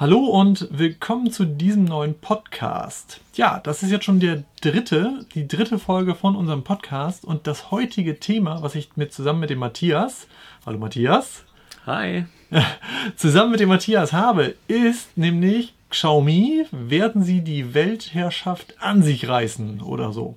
Hallo und willkommen zu diesem neuen Podcast. Ja, das ist jetzt schon der dritte, die dritte Folge von unserem Podcast und das heutige Thema, was ich mit zusammen mit dem Matthias, hallo Matthias, Hi. zusammen mit dem Matthias habe, ist nämlich Xiaomi, werden sie die Weltherrschaft an sich reißen oder so.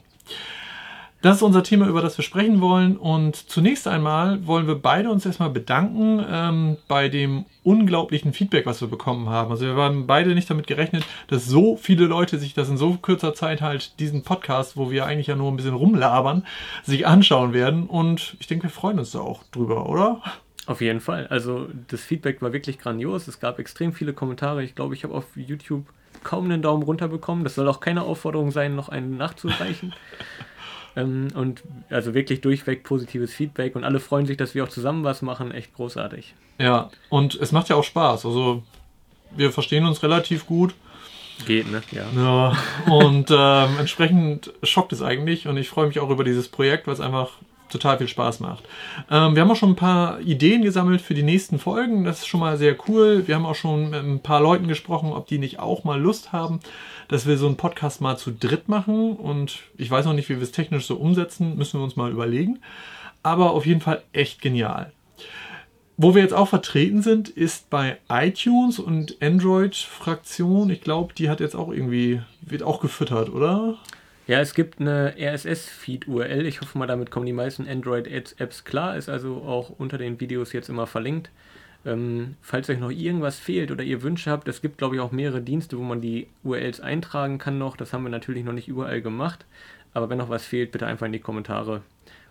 Das ist unser Thema, über das wir sprechen wollen. Und zunächst einmal wollen wir beide uns erstmal bedanken ähm, bei dem unglaublichen Feedback, was wir bekommen haben. Also wir haben beide nicht damit gerechnet, dass so viele Leute sich das in so kurzer Zeit halt diesen Podcast, wo wir eigentlich ja nur ein bisschen rumlabern, sich anschauen werden. Und ich denke, wir freuen uns da auch drüber, oder? Auf jeden Fall. Also das Feedback war wirklich grandios. Es gab extrem viele Kommentare. Ich glaube, ich habe auf YouTube kaum einen Daumen runter bekommen. Das soll auch keine Aufforderung sein, noch einen nachzureichen. Ähm, und also wirklich durchweg positives Feedback und alle freuen sich, dass wir auch zusammen was machen. Echt großartig. Ja, und es macht ja auch Spaß. Also wir verstehen uns relativ gut. Geht, ne? Ja. Ja, und ähm, entsprechend schockt es eigentlich und ich freue mich auch über dieses Projekt, was einfach total viel Spaß macht. Ähm, wir haben auch schon ein paar Ideen gesammelt für die nächsten Folgen. Das ist schon mal sehr cool. Wir haben auch schon mit ein paar Leuten gesprochen, ob die nicht auch mal Lust haben, dass wir so einen Podcast mal zu dritt machen. Und ich weiß noch nicht, wie wir es technisch so umsetzen, müssen wir uns mal überlegen. Aber auf jeden Fall echt genial. Wo wir jetzt auch vertreten sind, ist bei iTunes und Android-Fraktion. Ich glaube, die hat jetzt auch irgendwie, wird auch gefüttert, oder? Ja, es gibt eine RSS-Feed-URL. Ich hoffe mal, damit kommen die meisten Android-Apps klar. Ist also auch unter den Videos jetzt immer verlinkt. Ähm, falls euch noch irgendwas fehlt oder ihr Wünsche habt, es gibt, glaube ich, auch mehrere Dienste, wo man die URLs eintragen kann noch. Das haben wir natürlich noch nicht überall gemacht. Aber wenn noch was fehlt, bitte einfach in die Kommentare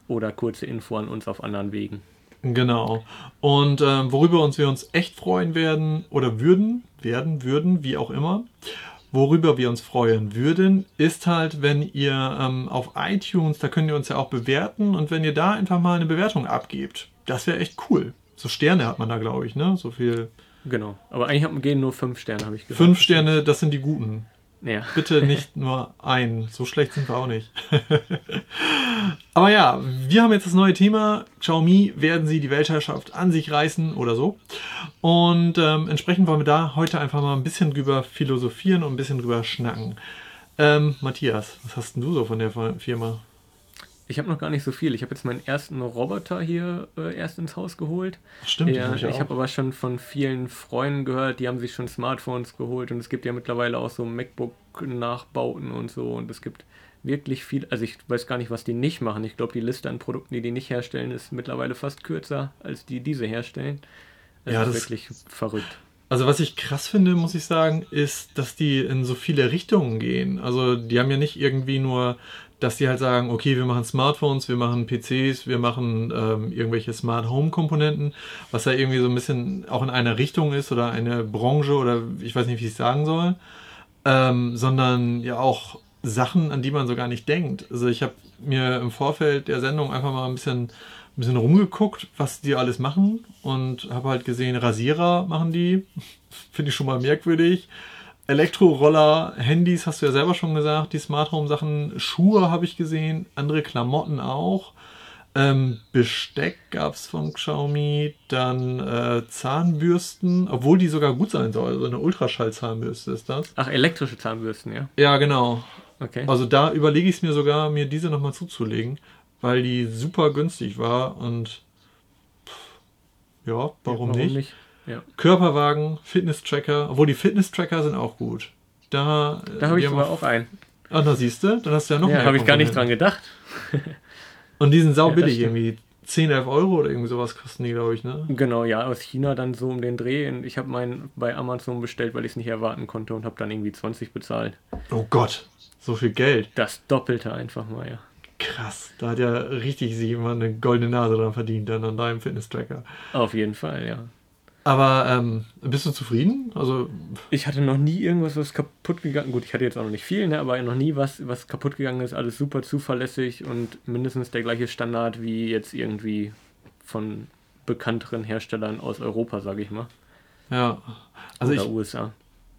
oder kurze Info an uns auf anderen Wegen. Genau. Und ähm, worüber uns wir uns echt freuen werden oder würden, werden, würden, wie auch immer, worüber wir uns freuen würden, ist halt, wenn ihr ähm, auf iTunes, da könnt ihr uns ja auch bewerten und wenn ihr da einfach mal eine Bewertung abgebt, das wäre echt cool. So Sterne hat man da, glaube ich, ne? So viel. Genau. Aber eigentlich haben- gehen nur fünf Sterne, habe ich gesagt. Fünf Sterne, das sind die guten. Ja. Bitte nicht nur ein. So schlecht sind wir auch nicht. Aber ja, wir haben jetzt das neue Thema. Xiaomi werden sie die Weltherrschaft an sich reißen oder so. Und ähm, entsprechend wollen wir da heute einfach mal ein bisschen drüber philosophieren und ein bisschen drüber schnacken. Ähm, Matthias, was hast denn du so von der Firma? Ich habe noch gar nicht so viel. Ich habe jetzt meinen ersten Roboter hier äh, erst ins Haus geholt. Stimmt, Ja, hab ich habe aber schon von vielen Freunden gehört, die haben sich schon Smartphones geholt und es gibt ja mittlerweile auch so MacBook-Nachbauten und so und es gibt wirklich viel, also ich weiß gar nicht, was die nicht machen. Ich glaube, die Liste an Produkten, die die nicht herstellen, ist mittlerweile fast kürzer, als die diese herstellen. Das Ja, ist das- wirklich verrückt. Also was ich krass finde, muss ich sagen, ist, dass die in so viele Richtungen gehen. Also die haben ja nicht irgendwie nur, dass die halt sagen, okay, wir machen Smartphones, wir machen PCs, wir machen ähm, irgendwelche Smart Home Komponenten, was ja irgendwie so ein bisschen auch in einer Richtung ist oder eine Branche oder ich weiß nicht, wie ich es sagen soll, ähm, sondern ja auch Sachen, an die man so gar nicht denkt. Also ich habe mir im Vorfeld der Sendung einfach mal ein bisschen, ein bisschen rumgeguckt, was die alles machen und habe halt gesehen, Rasierer machen die, finde ich schon mal merkwürdig. Elektroroller, Handys hast du ja selber schon gesagt, die Smart Home Sachen, Schuhe habe ich gesehen, andere Klamotten auch. Ähm, Besteck gab es von Xiaomi, dann äh, Zahnbürsten, obwohl die sogar gut sein soll. Also eine Ultraschallzahnbürste ist das. Ach, elektrische Zahnbürsten, ja. Ja, genau. Okay. Also da überlege ich es mir sogar, mir diese nochmal zuzulegen, weil die super günstig war und pff, ja, warum, nicht? Ja. Körperwagen, Fitness-Tracker, obwohl die Fitness-Tracker sind auch gut. Da, Da habe die ich aber auch- einen. Ah, da siehst du, dann hast du ja noch Ja, mehr habe ich gar nicht dran gedacht. Und die sind Ja, saubillig, stimmt. irgendwie 10, 11 Euro oder irgendwie sowas kosten die, glaube ich, ne? Genau, ja, aus China dann so um den Dreh. Und Ich habe meinen bei Amazon bestellt, weil ich es nicht erwarten konnte und habe dann irgendwie 20 bezahlt. Oh Gott, so viel Geld. Das Doppelte einfach mal, ja. Krass, da hat ja richtig sich jemand eine goldene Nase dran verdient, dann an deinem Fitness-Tracker. Auf jeden Fall, ja. Aber ähm, bist du zufrieden? Also, Ich hatte noch nie irgendwas, was kaputt gegangen Gut, ich hatte jetzt auch noch nicht viel, ne, aber noch nie was, was kaputt gegangen ist. Alles super zuverlässig und mindestens der gleiche Standard wie jetzt irgendwie von bekannteren Herstellern aus Europa, sage ich mal. ja. Also Oder ich USA.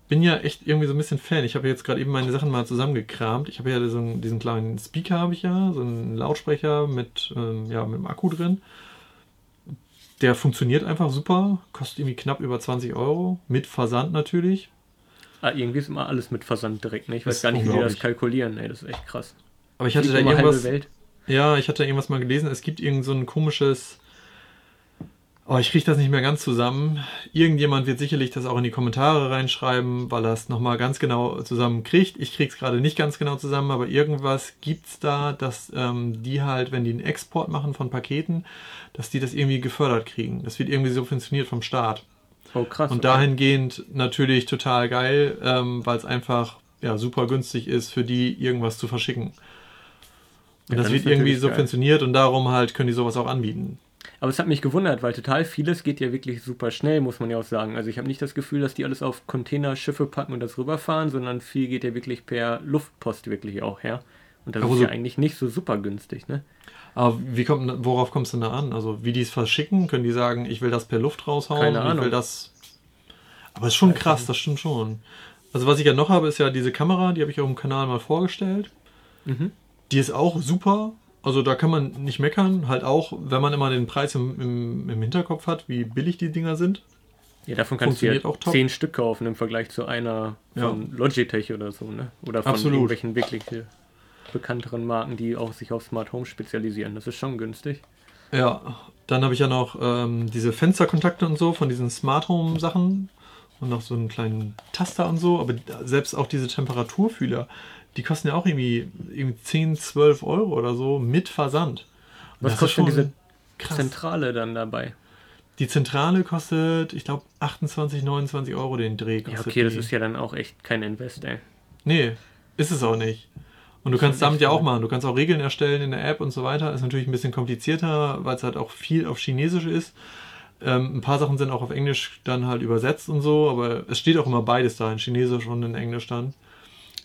bin ja echt irgendwie so ein bisschen Fan. Ich habe jetzt gerade eben meine Sachen mal zusammengekramt. Ich habe ja einen, diesen kleinen Speaker habe ich ja, so einen Lautsprecher mit, ähm, ja, mit dem Akku drin. Der funktioniert einfach super, kostet irgendwie knapp über 20 Euro, mit Versand natürlich. Ah, irgendwie ist immer alles mit Versand direkt, ne? Ich weiß gar nicht, wie die das kalkulieren, ey, das ist echt krass. Aber ich hatte da irgendwas. Ja, ich hatte irgendwas mal gelesen, es gibt irgend so ein komisches Oh, ich kriege das nicht mehr ganz zusammen. Irgendjemand wird sicherlich das auch in die Kommentare reinschreiben, weil er es nochmal ganz genau zusammen kriegt. Ich kriege es gerade nicht ganz genau zusammen, aber irgendwas gibt es da, dass ähm, die halt, wenn die einen Export machen von Paketen, dass die das irgendwie gefördert kriegen. Das wird irgendwie subventioniert vom Staat. Oh, krass. Und dahingehend natürlich total geil, ähm, weil es einfach ja, super günstig ist, für die irgendwas zu verschicken. Und ja, das wird irgendwie subventioniert geil. und darum halt können die sowas auch anbieten. Aber es hat mich gewundert, weil total vieles geht ja wirklich super schnell, muss man ja auch sagen. Also ich habe nicht das Gefühl, dass die alles auf Containerschiffe packen und das rüberfahren, sondern viel geht ja wirklich per Luftpost wirklich auch her. Und das Aber ist so ja eigentlich nicht so super günstig, ne? Aber wie kommt, worauf kommst du denn da an? Also wie die es verschicken, können die sagen, ich will das per Luft raushauen, Keine Ahnung. ich will das. Aber es ist schon krass, das stimmt schon. Also was ich ja noch habe, ist ja diese Kamera, die habe ich auf dem Kanal mal vorgestellt. Mhm. Die ist auch super, also da kann man nicht meckern, halt auch, wenn man immer den Preis im, im, im Hinterkopf hat, wie billig die Dinger sind. Ja, davon kannst du ja auch zehn Stück kaufen im Vergleich zu einer von ja. Logitech oder so, ne? Oder von Absolut. irgendwelchen wirklich bekannteren Marken, die auch sich auf Smart Home spezialisieren. Das ist schon günstig. Ja, dann habe ich ja noch ähm, diese Fensterkontakte und so von diesen Smart Home Sachen und noch so einen kleinen Taster und so, aber selbst auch diese Temperaturfühler, die kosten ja auch irgendwie, irgendwie 10, 12 Euro oder so mit Versand. Und Was kostet denn diese krass. Zentrale dann dabei? Die Zentrale kostet, ich glaube, 28, 29 Euro den Dreh. Ja, okay, das ist ja dann auch echt kein Invest, ey. Nee, ist es auch nicht. Und du kannst damit ja auch machen. Du kannst auch Regeln erstellen in der App und so weiter. Ist natürlich ein bisschen komplizierter, weil es halt auch viel auf Chinesisch ist. Ähm, ein paar Sachen sind auch auf Englisch dann halt übersetzt und so, aber es steht auch immer beides da, in Chinesisch und in Englisch dann.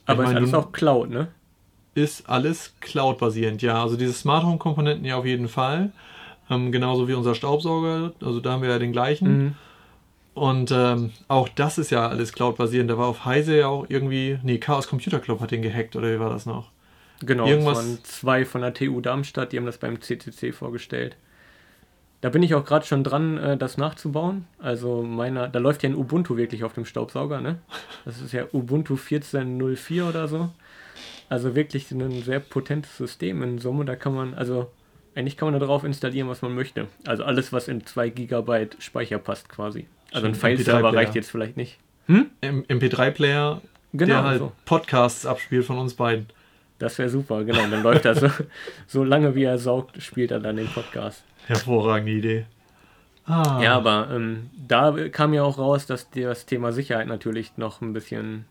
Aber ich mein, ist alles auch Cloud, ne? Ist alles Cloud-basierend, ja. Also diese Smart Home-Komponenten ja auf jeden Fall. Ähm, genauso wie unser Staubsauger. Also da haben wir ja den gleichen. Mhm. Und ähm, auch das ist ja alles Cloud-basierend. Da war auf Heise ja auch irgendwie. Nee, Chaos Computer Club hat den gehackt, oder wie war das noch? Genau, Irgendwas... das waren zwei von der TU Darmstadt, die haben das beim CCC vorgestellt. Da bin ich auch gerade schon dran, äh, das nachzubauen. Also meiner, da läuft ja ein Ubuntu wirklich auf dem Staubsauger, ne? Das ist ja Ubuntu 14.04 oder so. Also wirklich ein sehr potentes System in Summe. Da kann man, also eigentlich kann man da drauf installieren, was man möchte. Also alles, was in 2 GB Speicher passt quasi. Also ein File-Server reicht jetzt vielleicht nicht. Hm? MP3-Player, genau, der halt so. Podcasts abspielt von uns beiden. Das wäre super, genau. Dann läuft er so, so lange, wie er saugt, spielt er dann den Podcast. Hervorragende Idee. Ah. Ja, aber ähm, da kam ja auch raus, dass das Thema Sicherheit natürlich noch ein bisschen,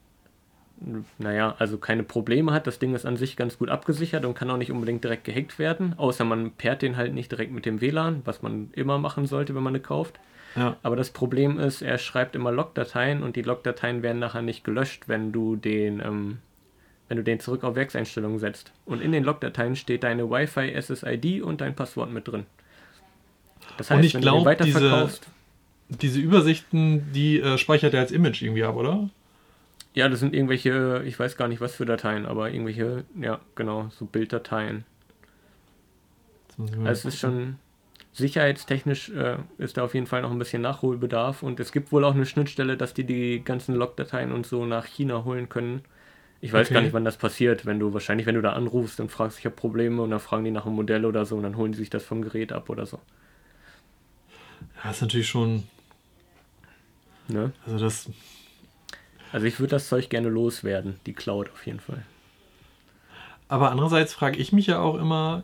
naja, also keine Probleme hat. Das Ding ist an sich ganz gut abgesichert und kann auch nicht unbedingt direkt gehackt werden, außer man pairt den halt nicht direkt mit dem WLAN, was man immer machen sollte, wenn man eine kauft. Ja. Aber das Problem ist, er schreibt immer Logdateien und die Logdateien werden nachher nicht gelöscht, wenn du den, ähm, wenn du den zurück auf Werkseinstellungen setzt. Und in den Logdateien steht deine Wi-Fi SSID und dein Passwort mit drin. Das heißt, und ich glaube, diese, diese Übersichten, die äh, speichert er als Image irgendwie ab, oder? Ja, das sind irgendwelche, ich weiß gar nicht was für Dateien, aber irgendwelche, ja, genau, so Bilddateien. Also es ist schon sicherheitstechnisch äh, ist da auf jeden Fall noch ein bisschen Nachholbedarf und es gibt wohl auch eine Schnittstelle, dass die die ganzen Logdateien und so nach China holen können. Ich weiß okay. gar nicht, wann das passiert, wenn du wahrscheinlich, wenn du da anrufst und fragst, ich habe Probleme und dann fragen die nach einem Modell oder so und dann holen die sich das vom Gerät ab oder so. Ja, ist natürlich schon. Ne? Also das. Also ich würde das Zeug gerne loswerden, die Cloud auf jeden Fall. Aber andererseits frage ich mich ja auch immer,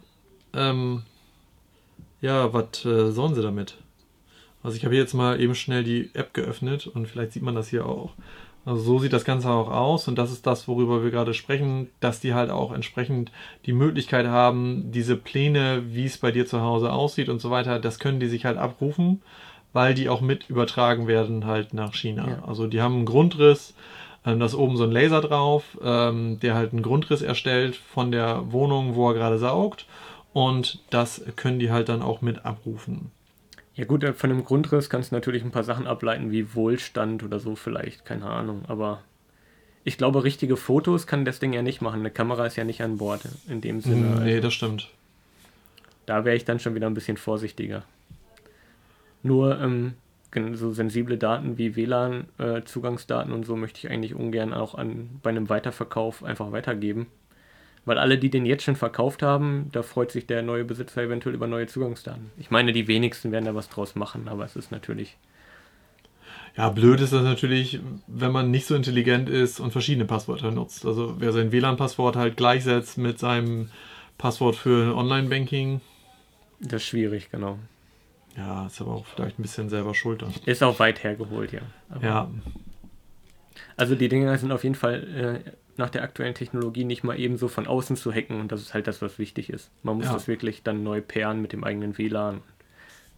ähm, ja, was äh, sollen sie damit? Also ich habe jetzt mal eben schnell die App geöffnet und vielleicht sieht man das hier auch. Also so sieht das Ganze auch aus und das ist das, worüber wir gerade sprechen, dass die halt auch entsprechend die Möglichkeit haben, diese Pläne, wie es bei dir zu Hause aussieht und so weiter, das können die sich halt abrufen, weil die auch mit übertragen werden halt nach China. Ja. Also die haben einen Grundriss, ähm, da ist oben so ein Laser drauf, ähm, der halt einen Grundriss erstellt von der Wohnung, wo er gerade saugt und das können die halt dann auch mit abrufen. Ja gut, äh, von dem Grundriss kannst du natürlich ein paar Sachen ableiten, wie Wohlstand oder so vielleicht, keine Ahnung. Aber ich glaube, richtige Fotos kann das Ding ja nicht machen. Eine Kamera ist ja nicht an Bord in dem Sinne. Nee, also. das stimmt. Da wäre ich dann schon wieder ein bisschen vorsichtiger. Nur ähm, so sensible Daten wie WLAN-Zugangsdaten äh, und so möchte ich eigentlich ungern auch an, bei einem Weiterverkauf einfach weitergeben. Weil alle, die den jetzt schon verkauft haben, da freut sich der neue Besitzer eventuell über neue Zugangsdaten. Ich meine, die wenigsten werden da was draus machen, aber es ist natürlich. Ja, blöd ist das natürlich, wenn man nicht so intelligent ist und verschiedene Passwörter nutzt. Also wer sein WLAN-Passwort halt gleichsetzt mit seinem Passwort für Online-Banking. Das ist schwierig, genau. Ja, ist aber auch vielleicht ein bisschen selber schuld. Ist auch weit hergeholt, ja. Aber ja. Also die Dinger sind auf jeden Fall äh, nach der aktuellen Technologie nicht mal eben so von außen zu hacken und das ist halt das, was wichtig ist. Man muss ja. das wirklich dann neu pairen mit dem eigenen WLAN,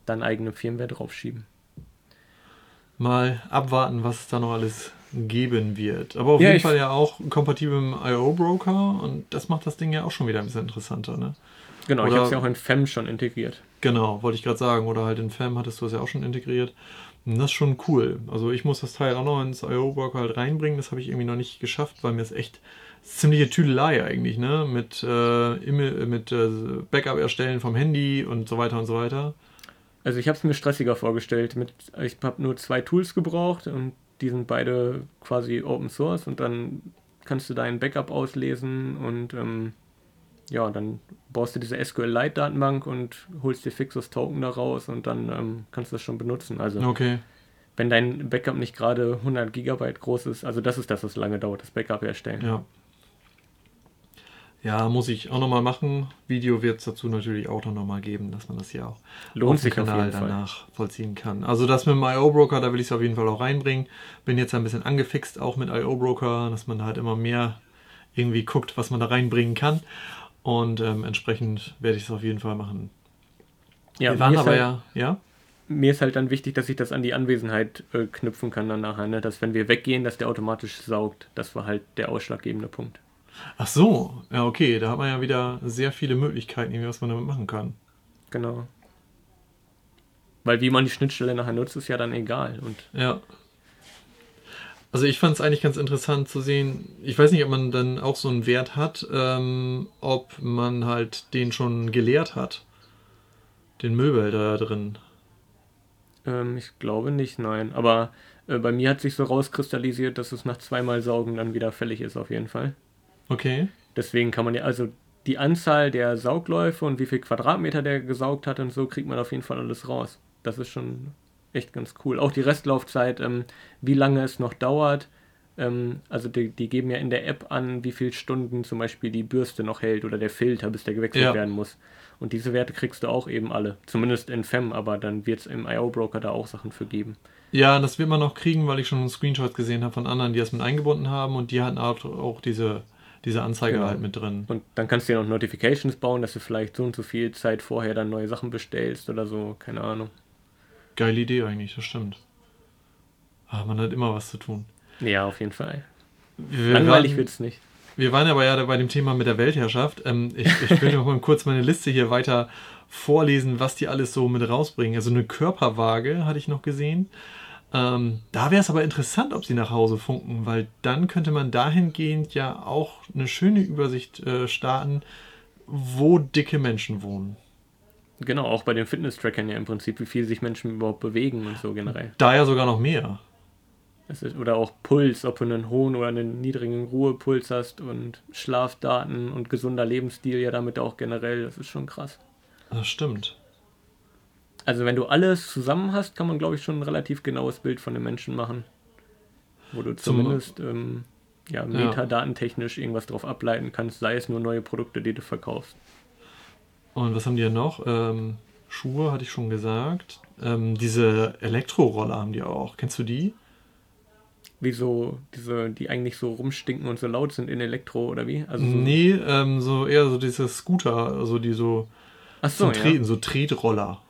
dann eigene Firmware draufschieben. Mal abwarten, was es da noch alles geben wird. Aber auf ja, jeden Fall ja auch kompatibel mit dem IO-Broker und das macht das Ding ja auch schon wieder ein bisschen interessanter, ne? Genau, Oder, ich habe es ja auch in FEM schon integriert. Genau, wollte ich gerade sagen. Oder halt in FEM hattest du es ja auch schon integriert. Und das ist schon cool. Also ich muss das Teil auch noch ins IO-Worker halt reinbringen. Das habe ich irgendwie noch nicht geschafft, weil mir es echt ziemliche Tüdelei eigentlich, ne? Mit, äh, mit äh, Backup erstellen vom Handy und so weiter und so weiter. Also ich habe es mir stressiger vorgestellt. Mit, ich habe nur zwei Tools gebraucht und die sind beide quasi Open Source und dann kannst du dein Backup auslesen und ähm, ja, dann baust du diese SQLite-Datenbank und holst dir Fixus Token daraus und dann ähm, kannst du das schon benutzen. Also, okay. wenn dein Backup nicht gerade 100 Gigabyte groß ist, also das ist das, was lange dauert, das Backup erstellen. Ja. Ja, muss ich auch nochmal machen. Video wird es dazu natürlich auch noch mal geben, dass man das hier auch Lohnt auf dem Kanal danach Fall. vollziehen kann. Also das mit dem IO-Broker, da will ich es auf jeden Fall auch reinbringen. Bin jetzt ein bisschen angefixt auch mit IO-Broker, dass man da halt immer mehr irgendwie guckt, was man da reinbringen kann. Und ähm, entsprechend werde ich es auf jeden Fall machen. Ja, Wir waren aber halt, ja, ja. Mir ist halt dann wichtig, dass ich das an die Anwesenheit äh, knüpfen kann dann nachher, ne? dass wenn wir weggehen, dass der automatisch saugt. Das war halt der ausschlaggebende Punkt. Ach so, ja okay, da hat man ja wieder sehr viele Möglichkeiten, was man damit machen kann. Genau. Weil wie man die Schnittstelle nachher nutzt, ist ja dann egal. Und ja. Also ich fand es eigentlich ganz interessant zu sehen, ich weiß nicht, ob man dann auch so einen Wert hat, ähm, ob man halt den schon geleert hat. Den Müllbehälter da drin. Ähm, ich glaube nicht, nein. Aber äh, bei mir hat sich so rauskristallisiert, dass es nach zweimal Saugen dann wieder fällig ist, auf jeden Fall. Okay. Deswegen kann man ja, also die Anzahl der Saugläufe und wie viel Quadratmeter der gesaugt hat und so, kriegt man auf jeden Fall alles raus. Das ist schon echt ganz cool. Auch die Restlaufzeit, ähm, wie lange es noch dauert. Ähm, also die, die, geben ja in der App an, wie viele Stunden zum Beispiel die Bürste noch hält oder der Filter, bis der gewechselt ja. werden muss. Und diese Werte kriegst du auch eben alle. Zumindest in FEM, aber dann wird es im IO-Broker da auch Sachen für geben. Ja, das wird man noch kriegen, weil ich schon Screenshots gesehen habe von anderen, die das mit eingebunden haben und die hatten auch, auch diese, diese Anzeige genau. halt mit drin. Und dann kannst du ja noch Notifications bauen, dass du vielleicht so und so viel Zeit vorher dann neue Sachen bestellst oder so, keine Ahnung. Geile Idee eigentlich, das stimmt. Aber man hat immer was zu tun. Ja, auf jeden Fall. Wir Langweilig wird es nicht. Wir waren aber ja bei dem Thema mit der Weltherrschaft. Ähm, ich, ich will noch mal kurz meine Liste hier weiter vorlesen, was die alles so mit rausbringen. Also eine Körperwaage hatte ich noch gesehen. Ähm, da wäre es aber interessant, ob sie nach Hause funken, weil dann könnte man dahingehend ja auch eine schöne Übersicht äh, starten, wo dicke Menschen wohnen. Genau, auch bei den Fitness-Trackern ja im Prinzip, wie viel sich Menschen überhaupt bewegen und so generell. Da ja sogar noch mehr. Ist, oder auch Puls, ob du einen hohen oder einen niedrigen Ruhepuls hast und Schlafdaten und gesunder Lebensstil ja damit auch generell, das ist schon krass. Das stimmt. Also wenn du alles zusammen hast, kann man glaube ich schon ein relativ genaues Bild von den Menschen machen. Wo du zumindest ähm, ja, metadatentechnisch irgendwas drauf ableiten kannst, sei es nur neue Produkte, die du verkaufst. Und was haben die ja noch? Ähm, Schuhe hatte ich schon gesagt. Ähm, diese Elektroroller haben die auch. Kennst du die? Wieso, diese, die eigentlich so rumstinken und so laut sind in Elektro oder wie? Also so nee, ähm, so eher so diese Scooter, also die so Ach so, zum Treten, ja. so Tretroller.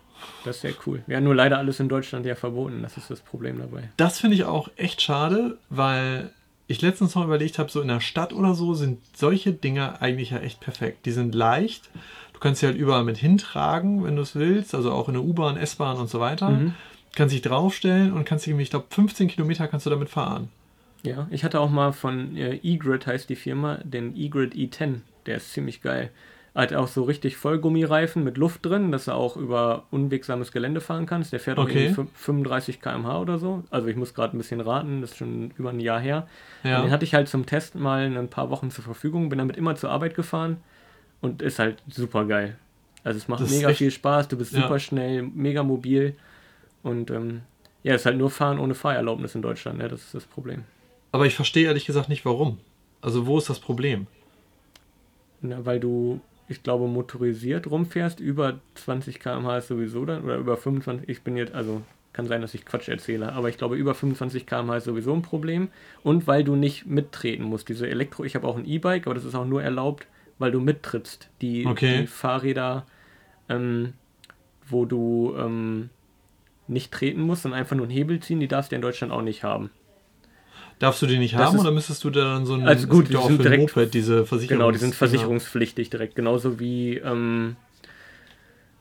Das ist ja cool. Ja, nur leider alles in Deutschland ja verboten. Das ist das Problem dabei. Das finde ich auch echt schade, weil ich letztens noch überlegt habe, so in der Stadt oder so sind solche Dinger eigentlich ja echt perfekt. Die sind leicht. Du kannst sie halt überall mit hintragen, wenn du es willst. Also auch in der U-Bahn, S-Bahn und so weiter. Mhm. Kannst dich draufstellen und kannst dich, ich glaube, 15 Kilometer kannst du damit fahren. Ja, ich hatte auch mal von äh, eGrid heißt die Firma, den eGrid E10. Der ist ziemlich geil. Hat auch so richtig Vollgummireifen mit Luft drin, dass du auch über unwegsames Gelände fahren kannst. Der fährt auch Okay. irgendwie 35 km/h oder so. Also ich muss gerade ein bisschen raten, das ist schon über ein Jahr her. Ja. Den hatte ich halt zum Test mal ein paar Wochen zur Verfügung, bin damit immer zur Arbeit gefahren und ist halt super geil. Also es macht Das ist mega echt- viel Spaß, du bist Ja. super schnell, mega mobil und ähm, ja, ist halt nur Fahren ohne Fahrerlaubnis in Deutschland, ne? das ist das Problem. Aber ich verstehe ehrlich gesagt nicht, warum. Also wo ist das Problem? Ne, weil du, ich glaube, motorisiert rumfährst, über 20 km/h ist sowieso dann, oder über 25, ich bin jetzt, also kann sein, dass ich Quatsch erzähle, aber ich glaube, über 25 km/h ist sowieso ein Problem. Und weil du nicht mittreten musst. Diese Elektro, ich habe auch ein E-Bike, aber das ist auch nur erlaubt, weil du mittrittst. Die, Okay. die Fahrräder, ähm, wo du ähm, nicht treten musst und einfach nur einen Hebel ziehen, die darfst du in Deutschland auch nicht haben. Darfst du die nicht Das haben ist- oder müsstest du da dann so ein Also gut, die auch sind für direkt- Moped diese Versicherung? Genau, die sind versicherungspflichtig direkt. Genauso wie, ähm,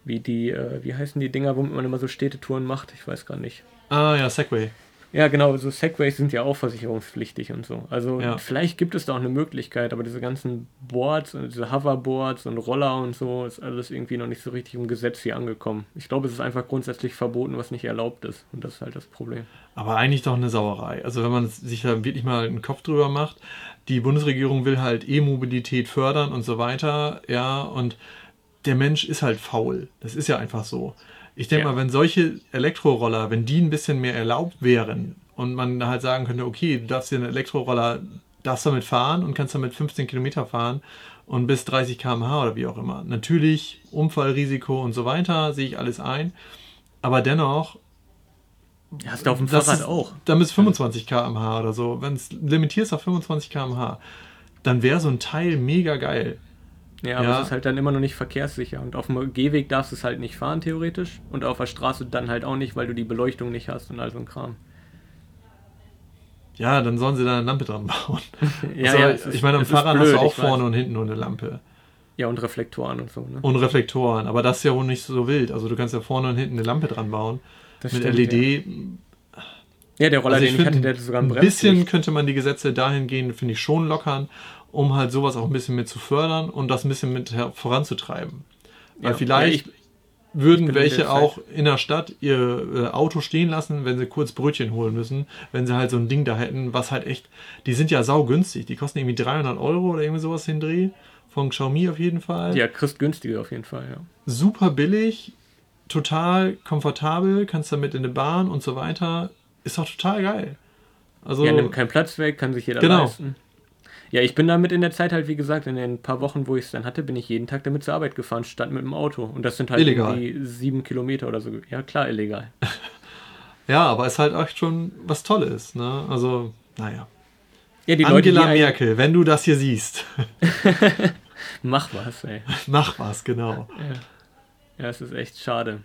wie die, äh, wie heißen die Dinger, womit man immer so Städtetouren macht? Ich weiß gar nicht. Ah ja, Segway. Ja, genau, so Segways sind ja auch versicherungspflichtig und so. Also Ja. vielleicht gibt es da auch eine Möglichkeit, aber diese ganzen Boards und diese Hoverboards und Roller und so ist alles irgendwie noch nicht so richtig im Gesetz hier angekommen. Ich glaube, es ist einfach grundsätzlich verboten, was nicht erlaubt ist. Und das ist halt das Problem. Aber eigentlich doch eine Sauerei. Also wenn man sich da wirklich mal einen Kopf drüber macht, die Bundesregierung will halt E-Mobilität fördern und so weiter, ja, und der Mensch ist halt faul. Das ist ja einfach so. Ich denke Ja. mal, wenn solche Elektroroller, wenn die ein bisschen mehr erlaubt wären und man halt sagen könnte, okay, du darfst dir einen Elektroroller, darfst damit fahren und kannst damit 15 Kilometer fahren und bis 30 km/h oder wie auch immer. Natürlich Unfallrisiko und so weiter, sehe ich alles ein. Aber dennoch Ja, hast du auf dem das Fahrrad ist, auch. Dann bis 25 km/h oder so. Wenn es limitierst auf 25 km/h, dann wäre so ein Teil mega geil. Ja, aber Ja. es ist halt dann immer noch nicht verkehrssicher. Und auf dem Gehweg darfst du es halt nicht fahren, theoretisch. Und auf der Straße dann halt auch nicht, weil du die Beleuchtung nicht hast und all so ein Kram. Ja, dann sollen sie da eine Lampe dran bauen. Ja, also, ist- ich meine, am ist Fahrrad blöd, hast du auch ich weiß. vorne und hinten nur eine Lampe. Ja, und Reflektoren und so, ne? Und Reflektoren. Aber das ist ja wohl nicht so wild. Also du kannst ja vorne und hinten eine Lampe dran bauen. Das Mit stimmt, LED. Ja, ja der Roller, Also den ich ich hatte, der hatte sogar ein ein bisschen könnte man die Gesetze dahingehend, finde ich, schon lockern, um halt sowas auch ein bisschen mit zu fördern und das ein bisschen mit voranzutreiben. Weil Ja. vielleicht Ja, würden in welche auch in der Stadt ihr äh, Auto stehen lassen, wenn sie kurz Brötchen holen müssen, wenn sie halt so ein Ding da hätten, was halt echt, die sind ja saugünstig, die kosten irgendwie 300 Euro oder irgendwie sowas den Dreh, von Xiaomi auf jeden Fall. Ja, kriegst günstige auf jeden Fall, ja. Super billig, total komfortabel, kannst damit in eine Bahn und so weiter, ist doch total geil. Also, Ja, nimmt keinen Platz weg, kann sich jeder Genau. leisten. Ja, ich bin damit in der Zeit halt, wie gesagt, in den paar Wochen, wo ich es dann hatte, bin ich jeden Tag damit zur Arbeit gefahren, statt mit dem Auto. Und das sind halt Illegal. irgendwie sieben Kilometer oder so. Ja, klar, illegal. ja, aber ist halt echt schon was Tolles, ne? Also, naja. Ja, die Leute, die Angela Merkel, wenn du das hier siehst, Mach was, ey. mach was, genau. Ja, es ist echt schade.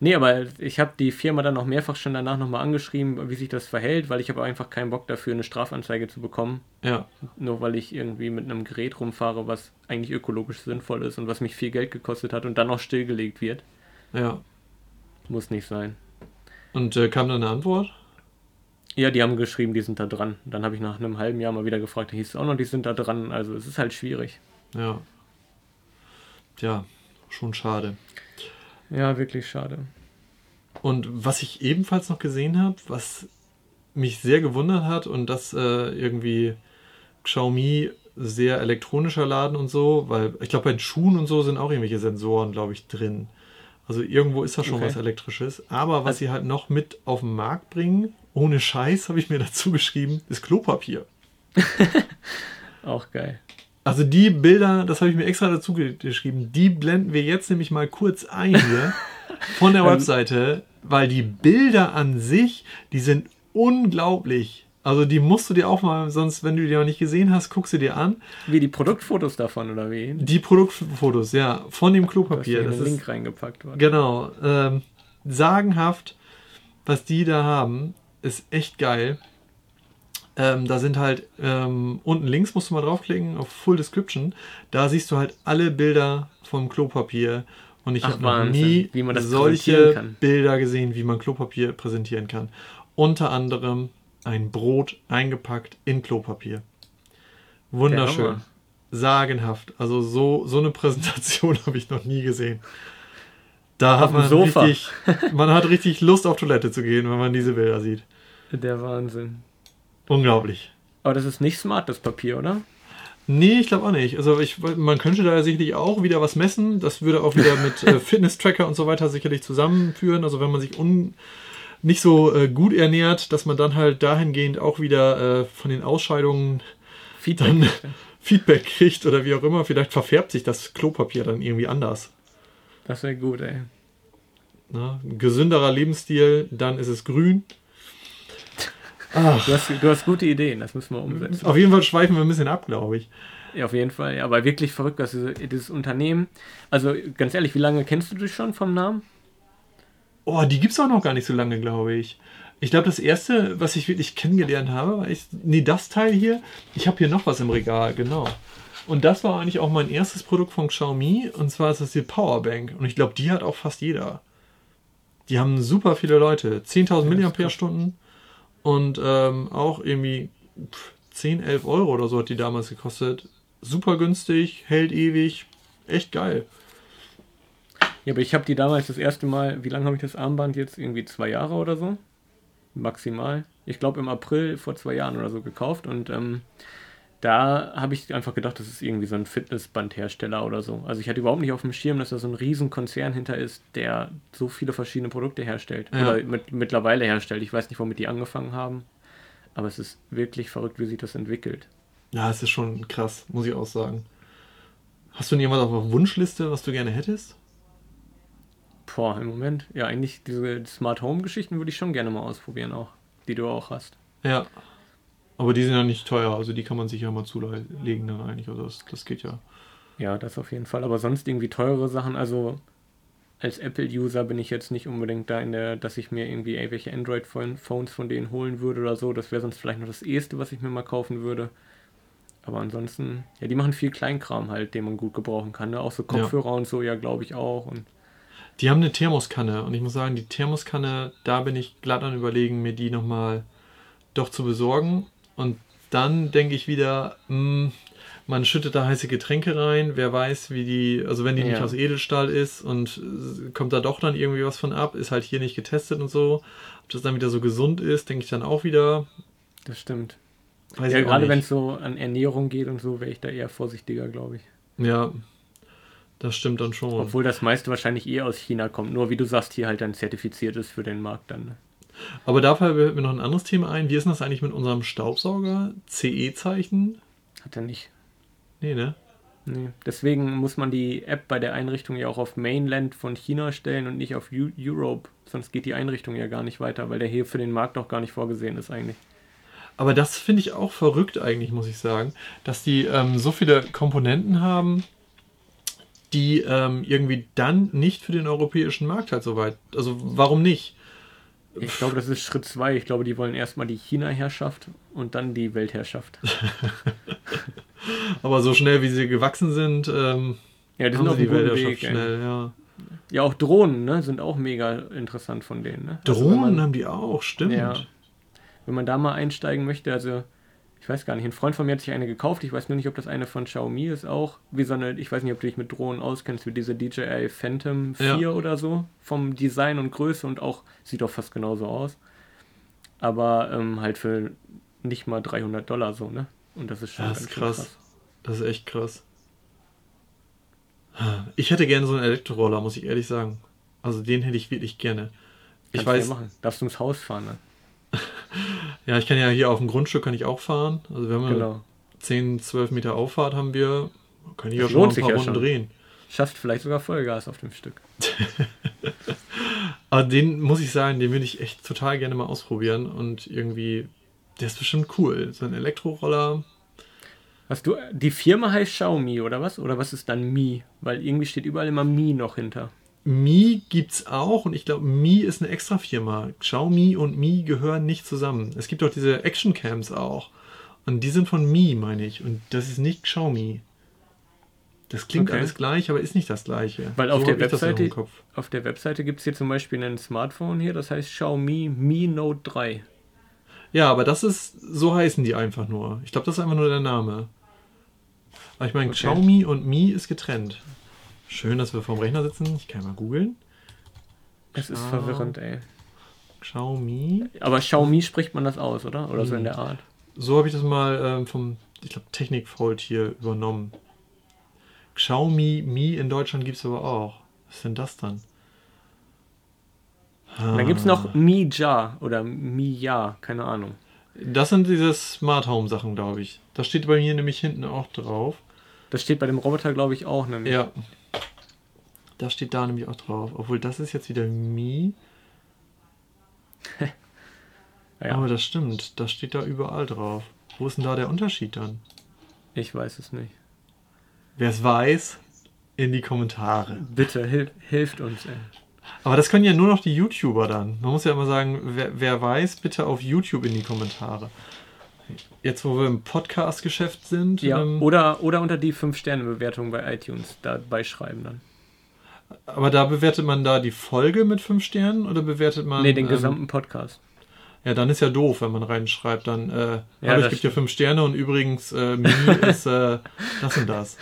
Nee, aber ich habe die Firma dann auch mehrfach schon danach nochmal angeschrieben, wie sich das verhält, weil ich habe einfach keinen Bock dafür, eine Strafanzeige zu bekommen. Ja, Nur weil ich irgendwie mit einem Gerät rumfahre, was eigentlich ökologisch sinnvoll ist und was mich viel Geld gekostet hat und dann noch stillgelegt wird. ja. Muss nicht sein. Und äh, kam dann eine Antwort? Ja, die haben geschrieben, die sind da dran. Dann habe ich nach einem halben Jahr mal wieder gefragt, da hieß es auch noch, die sind da dran. Also es ist halt schwierig. Ja. Ja, schon schade. Ja, wirklich schade. Und was ich ebenfalls noch gesehen habe, was mich sehr gewundert hat und das äh, irgendwie Xiaomi sehr elektronischer Laden und so, weil ich glaube bei den Schuhen und so sind auch irgendwelche Sensoren, glaube ich, drin. Also irgendwo ist da schon Okay. was elektrisches. Aber was Also- sie halt noch mit auf den Markt bringen, ohne Scheiß, habe ich mir dazu geschrieben, ist Klopapier. Auch geil. Also die Bilder, das habe ich mir extra dazu ge- geschrieben, die blenden wir jetzt nämlich mal kurz ein hier von der Ähm. Webseite, weil die Bilder an sich, die sind unglaublich. Also die musst du dir auch mal, sonst wenn du die noch nicht gesehen hast, guckst du dir an. Wie die Produktfotos davon, oder wie? Die Produktfotos, ja, von dem Klopapier. Das ist, Link reingepackt worden. Genau. Ähm, sagenhaft, was die da haben, ist echt geil. Ähm, da sind halt ähm, unten links musst du mal draufklicken auf Full Description. Da siehst du halt alle Bilder vom Klopapier. Und ich habe noch nie wie man das solche. Bilder gesehen, wie man Klopapier präsentieren kann. Unter anderem ein Brot eingepackt in Klopapier. Der Wunderschön. Sagenhaft. Also so, so eine Präsentation habe ich noch nie gesehen. Da Auf hat man Sofa. richtig, man hat richtig Lust auf Toilette zu gehen, wenn man diese Bilder sieht. Der Wahnsinn. Unglaublich. Aber das ist nicht smart, das Papier, oder? Nee, ich glaube auch nicht. Also ich, man könnte da sicherlich auch wieder was messen. Das würde auch wieder mit äh, Fitness-Tracker und so weiter sicherlich zusammenführen. Also wenn man sich un, nicht so äh, gut ernährt, dass man dann halt dahingehend auch wieder äh, von den Ausscheidungen Feedback. dann Feedback kriegt oder wie auch immer. Vielleicht verfärbt sich das Klopapier dann irgendwie anders. Das wäre gut, ey. Ein gesünderer Lebensstil, dann ist es grün. Du hast, du hast gute Ideen, das müssen wir umsetzen. auf jeden Fall schweifen wir ein bisschen ab, glaube ich. Ja, auf jeden Fall. Ja, aber wirklich verrückt, dass diese, dieses Unternehmen. Also ganz ehrlich, wie lange kennst du dich schon vom Namen? Oh, die gibt es auch noch gar nicht so lange, glaube ich. Ich glaube, das erste, was ich wirklich kennengelernt habe, war ich, nee, das Teil hier. Ich habe hier noch was im Regal, genau. Und das war eigentlich auch mein erstes Produkt von Xiaomi. Und zwar ist das die Powerbank. Und ich glaube, die hat auch fast jeder. Die haben super viele Leute. 10.000 Milliampere-Stunden. Und ähm, auch irgendwie pff, 10, 11 Euro oder so hat die damals gekostet. Super günstig, hält ewig. Echt geil. Ja, aber ich habe die damals das erste Mal, wie lange habe ich das Armband jetzt? Irgendwie zwei Jahre oder so? Maximal. Ich glaube im April vor zwei Jahren oder so gekauft und ähm, da habe ich einfach gedacht, das ist irgendwie so ein Fitnessbandhersteller oder so. Also ich hatte überhaupt nicht auf dem Schirm, dass da so ein riesen Konzern hinter ist, der so viele verschiedene Produkte herstellt. Ja. Oder mit, mittlerweile herstellt. Ich weiß nicht, womit die angefangen haben. Aber es ist wirklich verrückt, wie sich das entwickelt. Ja, es ist schon krass, muss ich auch sagen. Hast du denn jemand auf der Wunschliste, was du gerne hättest? Boah, im Moment, ja, eigentlich diese Smart Home Geschichten würde ich schon gerne mal ausprobieren auch, die du auch hast. Ja. Aber die sind ja nicht teuer, also die kann man sich ja mal zulegen dann eigentlich. Also das, das geht ja. Ja, das auf jeden Fall. Aber sonst irgendwie teure Sachen, also als Apple-User bin ich jetzt nicht unbedingt da in der, dass ich mir irgendwie irgendwelche Android-Phones von denen holen würde oder so. Das wäre sonst vielleicht noch das erste, was ich mir mal kaufen würde. Aber ansonsten, ja, die machen viel Kleinkram halt, den man gut gebrauchen kann. Ne? Auch so Kopfhörer und so, ja, glaube ich auch. Und Die haben eine Thermoskanne und ich muss sagen, die Thermoskanne, da bin ich glatt an überlegen, mir die nochmal doch zu besorgen. Und dann denke ich wieder, mh, man schüttet da heiße Getränke rein, wer weiß, wie die, also wenn die nicht Ja. aus Edelstahl ist und kommt da doch dann irgendwie was von ab, ist halt hier nicht getestet und so. Ob das dann wieder so gesund ist, denke ich dann auch wieder. das stimmt. Weiß ja, gerade nicht. wenn es so an Ernährung geht und so, wäre ich da eher vorsichtiger, glaube ich. Ja, das stimmt dann schon. Obwohl das meiste wahrscheinlich eher aus China kommt. Nur wie du sagst, hier halt dann zertifiziert ist für den Markt dann. Aber da fällt mir noch ein anderes Thema ein. Wie ist denn das eigentlich mit unserem Staubsauger? CE-Zeichen? Hat er nicht. Nee, ne? Nee. Deswegen muss man die App bei der Einrichtung ja auch auf Mainland von China stellen und nicht auf Eu Europe. Sonst geht die Einrichtung ja gar nicht weiter, weil der hier für den Markt auch gar nicht vorgesehen ist eigentlich. Aber das finde ich auch verrückt eigentlich, muss ich sagen, dass die ähm, so viele Komponenten haben, die ähm, irgendwie dann nicht für den europäischen Markt halt so weit. Also warum nicht? Ich glaube, das ist Schritt zwei. Ich glaube, die wollen erstmal die China-Herrschaft und dann die Weltherrschaft. Aber so schnell wie sie gewachsen sind, ähm, Ja, die sind haben auf sie die Weltherrschaft Weg. schnell, ja. Ja, auch Drohnen ne, sind auch mega interessant von denen. Ne? Also Drohnen man- haben die auch, stimmt. Ja. Wenn man da mal einsteigen möchte, also ich weiß gar nicht, ein Freund von mir hat sich eine gekauft, ich weiß nur nicht, ob das eine von Xiaomi ist auch, wie so eine, ich weiß nicht, ob du dich mit Drohnen auskennst, wie diese DJI Phantom 4 Ja. oder so, vom Design und Größe und auch, sieht auch fast genauso aus, aber ähm, halt für nicht mal 300 Dollar so, ne? Und das ist schon ganz ist schön krass. Das ist echt krass. Ich hätte gerne so einen Elektroroller, muss ich ehrlich sagen. Also den hätte ich wirklich gerne. Ich Kannst du ja weiß, machen. Darfst du ins Haus fahren, ne? Ja, ich kann ja hier auf dem Grundstück kann ich auch fahren. Also wir haben ja Genau. 10, 12 Meter Auffahrt haben wir. Kann ich ja Das schon mal lohnt ein paar ja Runden schon. drehen. Schafft vielleicht sogar Vollgas auf dem Stück. Aber den muss ich sagen, den würde ich echt total gerne mal ausprobieren und irgendwie, der ist bestimmt cool. So ein Elektroroller. Hast du, die Firma heißt Xiaomi oder was? Oder was ist dann Mi? Weil irgendwie steht überall immer Mi noch hinter. Mi gibt's auch und ich glaube, Mi ist eine extra Firma. Xiaomi und Mi gehören nicht zusammen. Es gibt auch diese Action Cams auch. Und die sind von Mi, meine ich. Und das ist nicht Xiaomi. Das klingt Okay. alles gleich, aber ist nicht das gleiche. Weil auf So der das noch Webseite-. Auf der Webseite gibt es hier zum Beispiel ein Smartphone hier, das heißt Xiaomi Mi Note 3. Ja, aber das ist, so heißen die einfach nur. Ich glaube, das ist einfach nur der Name. Aber ich meine, Okay. Xiaomi und Mi ist getrennt. Schön, dass wir vorm Rechner sitzen. Ich kann mal googeln. Es ist Ah. verwirrend, ey. Xiaomi. Aber Xiaomi spricht man das aus, oder? Oder so in Hm. der Art. So habe ich das mal ähm, vom, ich glaube, Technikfold hier übernommen. Xiaomi Mi in Deutschland gibt es aber auch. Was ist denn das dann? Und dann gibt es noch Mi Ja oder Mi Ja, keine Ahnung. Das sind diese Smart Home Sachen, glaube ich. Das steht bei mir nämlich hinten auch drauf. Das steht bei dem Roboter, glaube ich, auch. Nämlich. Ja. Das steht da nämlich auch drauf. Obwohl das ist jetzt wieder Mi. Ja, Aber das stimmt. Das steht da überall drauf. Wo ist denn da der Unterschied dann? ich weiß es nicht. Wer es weiß, in die Kommentare. Bitte, hil hilft uns, ey. Aber das können ja nur noch die YouTuber dann. Man muss ja immer sagen, wer, wer weiß, bitte auf YouTube in die Kommentare. Jetzt, wo wir im Podcast-Geschäft sind. Ja, ähm, oder, oder unter die 5-Sterne-Bewertung bei iTunes dabei schreiben dann. Aber da bewertet man da die Folge mit fünf Sternen oder bewertet man. nee, den ähm, gesamten Podcast. Ja, dann ist ja doof, wenn man reinschreibt, dann, äh, Ja, hallo, ich gebe dir fünf Sterne und übrigens, äh, Mini ist äh, das und das.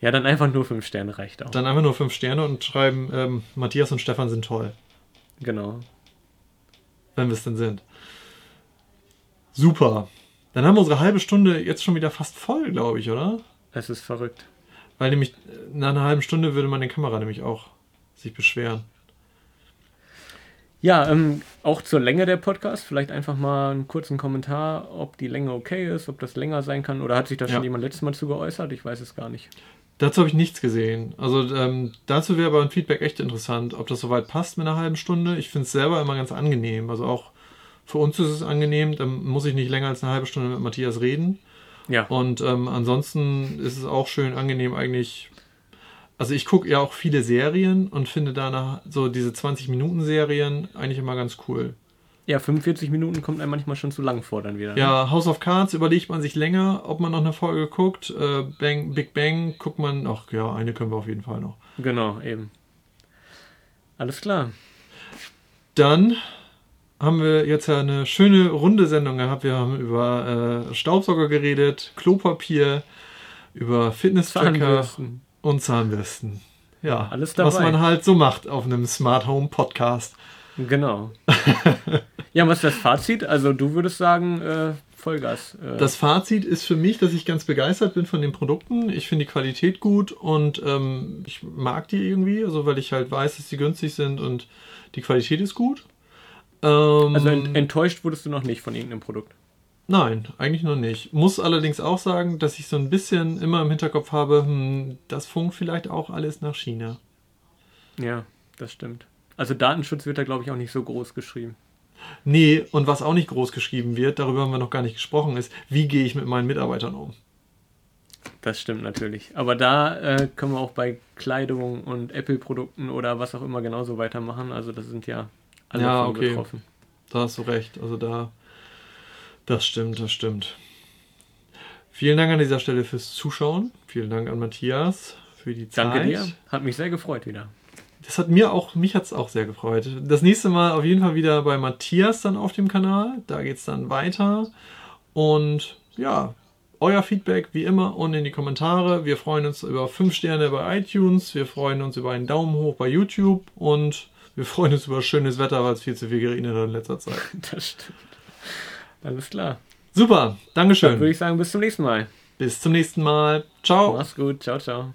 Ja, dann einfach nur 5 Sterne reicht auch. Dann einfach nur fünf Sterne und schreiben, ähm, Matthias und Stefan sind toll, Genau. wenn wir es denn sind. Super. Dann haben wir unsere halbe Stunde jetzt schon wieder fast voll, glaube ich, oder? Es ist verrückt. Weil nämlich äh, nach einer halben Stunde würde meine Kamera nämlich auch sich beschweren. Ja, ähm, auch zur Länge der Podcast, vielleicht einfach mal einen kurzen Kommentar, ob die Länge okay ist, ob das länger sein kann. Oder hat sich da Ja. schon jemand letztes Mal zu geäußert? Ich weiß es gar nicht. Dazu habe ich nichts gesehen. Also ähm, dazu wäre aber ein Feedback echt interessant, ob das soweit passt mit einer halben Stunde. Ich finde es selber immer ganz angenehm. Also auch für uns ist es angenehm, dann muss ich nicht länger als eine halbe Stunde mit Matthias reden. Ja, Und ähm, ansonsten ist es auch schön angenehm eigentlich. Also ich gucke ja auch viele Serien und finde danach so diese 20-Minuten-Serien eigentlich immer ganz cool. ja 45 Minuten kommt einem manchmal schon zu lang vor dann wieder. ne? Ja, House of Cards überlegt man sich länger, ob man noch eine Folge guckt. Äh, Bang, Big Bang guckt man, ach ja, eine können wir auf jeden Fall noch. Genau, eben. Alles klar. Dann haben wir jetzt ja eine schöne runde Sendung gehabt. Wir haben über äh, Staubsauger geredet, Klopapier, über Fitness-Tracker und Zahnbürsten. Ja, Alles was dabei. man halt so macht auf einem Smart Home Podcast. Genau. ja, was ist das Fazit? Also du würdest sagen, äh, Vollgas. Äh, Das Fazit ist für mich, dass ich ganz begeistert bin von den Produkten. Ich finde die Qualität gut und ähm, ich mag die irgendwie, also weil ich halt weiß, dass die günstig sind und die Qualität ist gut. Ähm, also ent enttäuscht wurdest du noch nicht von irgendeinem Produkt. Nein, eigentlich noch nicht. Muss allerdings auch sagen, dass ich so ein bisschen immer im Hinterkopf habe, hm, das funkt vielleicht auch alles nach China. Ja, das stimmt. Also Datenschutz wird da, glaube ich, auch nicht so groß geschrieben. Nee, und was auch nicht groß geschrieben wird, darüber haben wir noch gar nicht gesprochen, ist, wie gehe ich mit meinen Mitarbeitern um? Das stimmt natürlich. Aber da äh, können wir auch bei Kleidung und Apple-Produkten oder was auch immer genauso weitermachen. Also das sind ja alle Ja, okay. betroffen. Da hast du recht. Also da, das stimmt, das stimmt. Vielen Dank an dieser Stelle fürs Zuschauen. Vielen Dank an Matthias für die Zeit. Danke dir. Hat mich sehr gefreut wieder. Das hat mir auch, mich hat es auch sehr gefreut. Das nächste Mal auf jeden Fall wieder bei Matthias dann auf dem Kanal. Da geht es dann weiter. Und ja, euer Feedback wie immer unten in die Kommentare. Wir freuen uns über 5 Sterne bei iTunes. Wir freuen uns über einen Daumen hoch bei YouTube. Und wir freuen uns über schönes Wetter, weil es viel zu viel geregnet hat in letzter Zeit. Das stimmt. Alles klar. Super, Dann würde Dankeschön. ich sagen, bis zum nächsten Mal. Bis zum nächsten Mal. Ciao. Mach's gut. Ciao, ciao.